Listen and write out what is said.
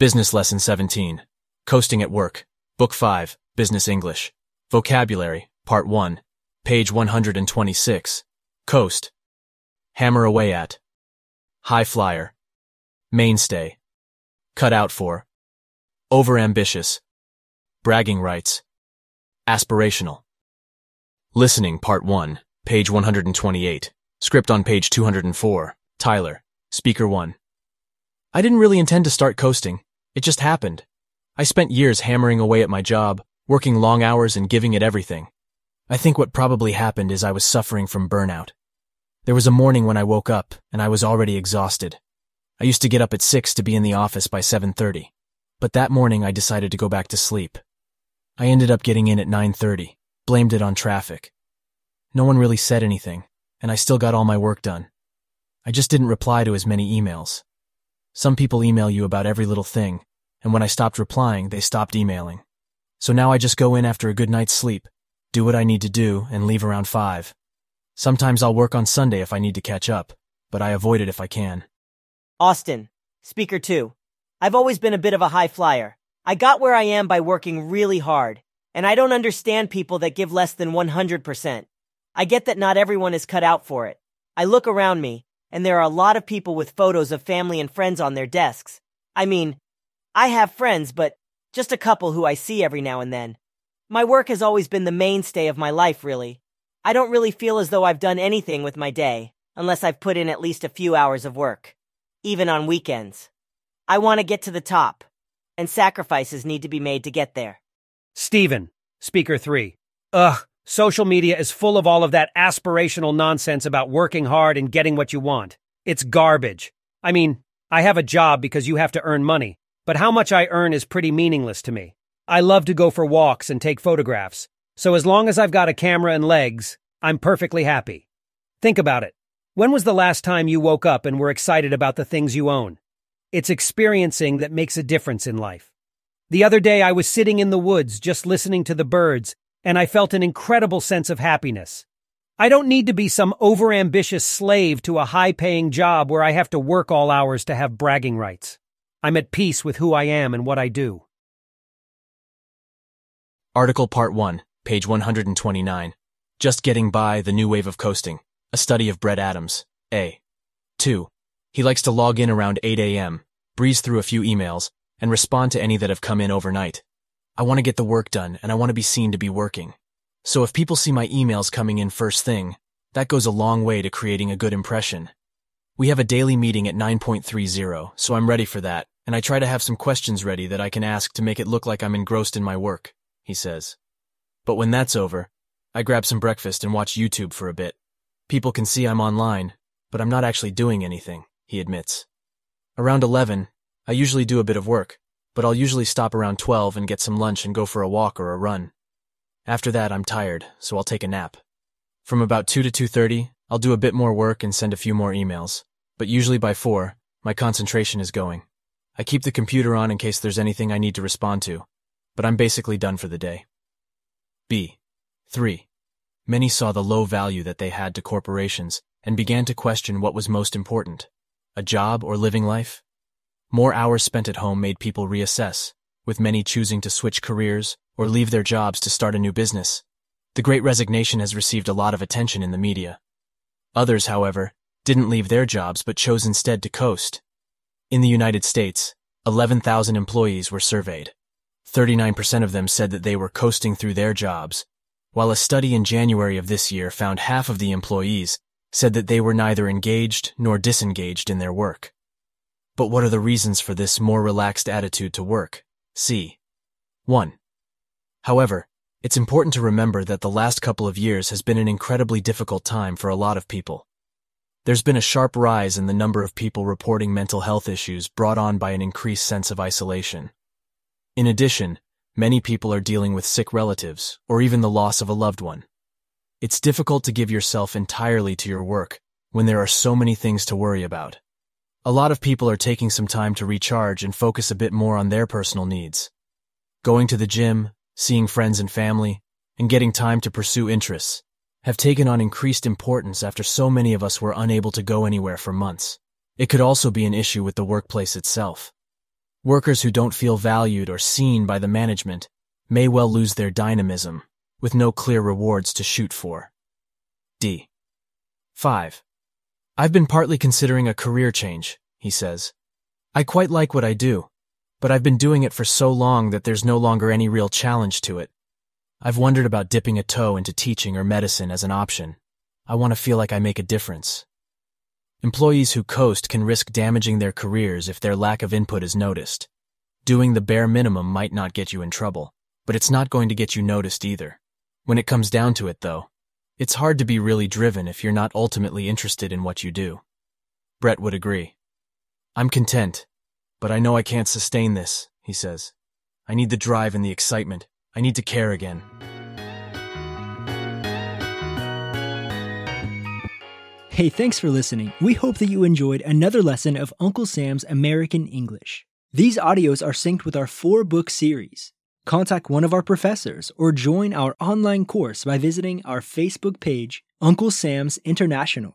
Business Lesson 17. Coasting at Work. Book 5. Business English. Vocabulary. Part 1. Page 126. Coast. Hammer away at. High flyer. Mainstay. Cut out for. Overambitious. Bragging rights. Aspirational. Listening Part 1. Page 128. Script on page 204. Tyler. Speaker 1. I didn't really intend to start coasting. It just happened. I spent years hammering away at my job, working long hours and giving it everything. I think what probably happened is I was suffering from burnout. There was a morning when I woke up and I was already exhausted. I used to get up at 6 to be in the office by 7:30. But that morning I decided to go back to sleep. I ended up getting in at 9:30, blamed it on traffic. No one really said anything, and I still got all my work done. I just didn't reply to as many emails. Some people email you about every little thing, and when I stopped replying, they stopped emailing. So now I just go in after a good night's sleep, do what I need to do, and leave around 5. Sometimes I'll work on Sunday if I need to catch up, but I avoid it if I can. Austin, Speaker 2. I've always been a bit of a high flyer. I got where I am by working really hard, and I don't understand people that give less than 100%. I get that not everyone is cut out for it. I look around me, and there are a lot of people with photos of family and friends on their desks. I mean, I have friends, but just a couple who I see every now and then. My work has always been the mainstay of my life, really. I don't really feel as though I've done anything with my day, unless I've put in at least a few hours of work, even on weekends. I want to get to the top, and sacrifices need to be made to get there. Stephen, Speaker 3. Ugh, social media is full of all of that aspirational nonsense about working hard and getting what you want. It's garbage. I mean, I have a job because you have to earn money, but how much I earn is pretty meaningless to me. I love to go for walks and take photographs, so as long as I've got a camera and legs, I'm perfectly happy. Think about it. When was the last time you woke up and were excited about the things you own? It's experiencing that makes a difference in life. The other day I was sitting in the woods just listening to the birds, and I felt an incredible sense of happiness. I don't need to be some overambitious slave to a high-paying job where I have to work all hours to have bragging rights. I'm at peace with who I am and what I do. Article Part 1, page 129. Just Getting By, The New Wave of Coasting. A study of Brett Adams. A. 2. He likes to log in around 8 a.m., breeze through a few emails, and respond to any that have come in overnight. I want to get the work done, and I want to be seen to be working. So if people see my emails coming in first thing, that goes a long way to creating a good impression. We have a daily meeting at 9.30, so I'm ready for that, and I try to have some questions ready that I can ask to make it look like I'm engrossed in my work he says. But when that's over, I grab some breakfast and watch YouTube for a bit. People can see I'm online, but I'm not actually doing anything, he admits. Around 11, I usually do a bit of work, but I'll usually stop around 12 and get some lunch and go for a walk or a run. After that, I'm tired, so I'll take a nap. From about 2 to 2.30, I'll do a bit more work and send a few more emails, but usually by 4, my concentration is going. I keep the computer on in case there's anything I need to respond to, but I'm basically done for the day. B. 3. Many saw the low value that they had to corporations and began to question what was most important a job or living life? More hours spent at home made people reassess, with many choosing to switch careers or leave their jobs to start a new business. The Great Resignation has received a lot of attention in the media. Others, however, didn't leave their jobs but chose instead to coast. In the United States, 11,000 employees were surveyed. 39% of them said that they were coasting through their jobs, while a study in January of this year found half of the employees said that they were neither engaged nor disengaged in their work. But what are the reasons for this more relaxed attitude to work? See. 1. However, it's important to remember that the last couple of years has been an incredibly difficult time for a lot of people. There's been a sharp rise in the number of people reporting mental health issues brought on by an increased sense of isolation. In addition, many people are dealing with sick relatives or even the loss of a loved one. It's difficult to give yourself entirely to your work when there are so many things to worry about. A lot of people are taking some time to recharge and focus a bit more on their personal needs. Going to the gym, seeing friends and family, and getting time to pursue interests have taken on increased importance after so many of us were unable to go anywhere for months. It could also be an issue with the workplace itself. Workers who don't feel valued or seen by the management may well lose their dynamism, with no clear rewards to shoot for. D. 5. I've been partly considering a career change, he says. I quite like what I do, but I've been doing it for so long that there's no longer any real challenge to it. I've wondered about dipping a toe into teaching or medicine as an option. I want to feel like I make a difference. Employees who coast can risk damaging their careers if their lack of input is noticed. Doing the bare minimum might not get you in trouble, but it's not going to get you noticed either. When it comes down to it, though, it's hard to be really driven if you're not ultimately interested in what you do. Brett would agree. I'm content, but I know I can't sustain this, he says. I need the drive and the excitement. I need to care again. Hey, thanks for listening. We hope that you enjoyed another lesson of Uncle Sam's American English. These audios are synced with our four book series. Contact one of our professors or join our online course by visiting our Facebook page, Uncle Sam's International.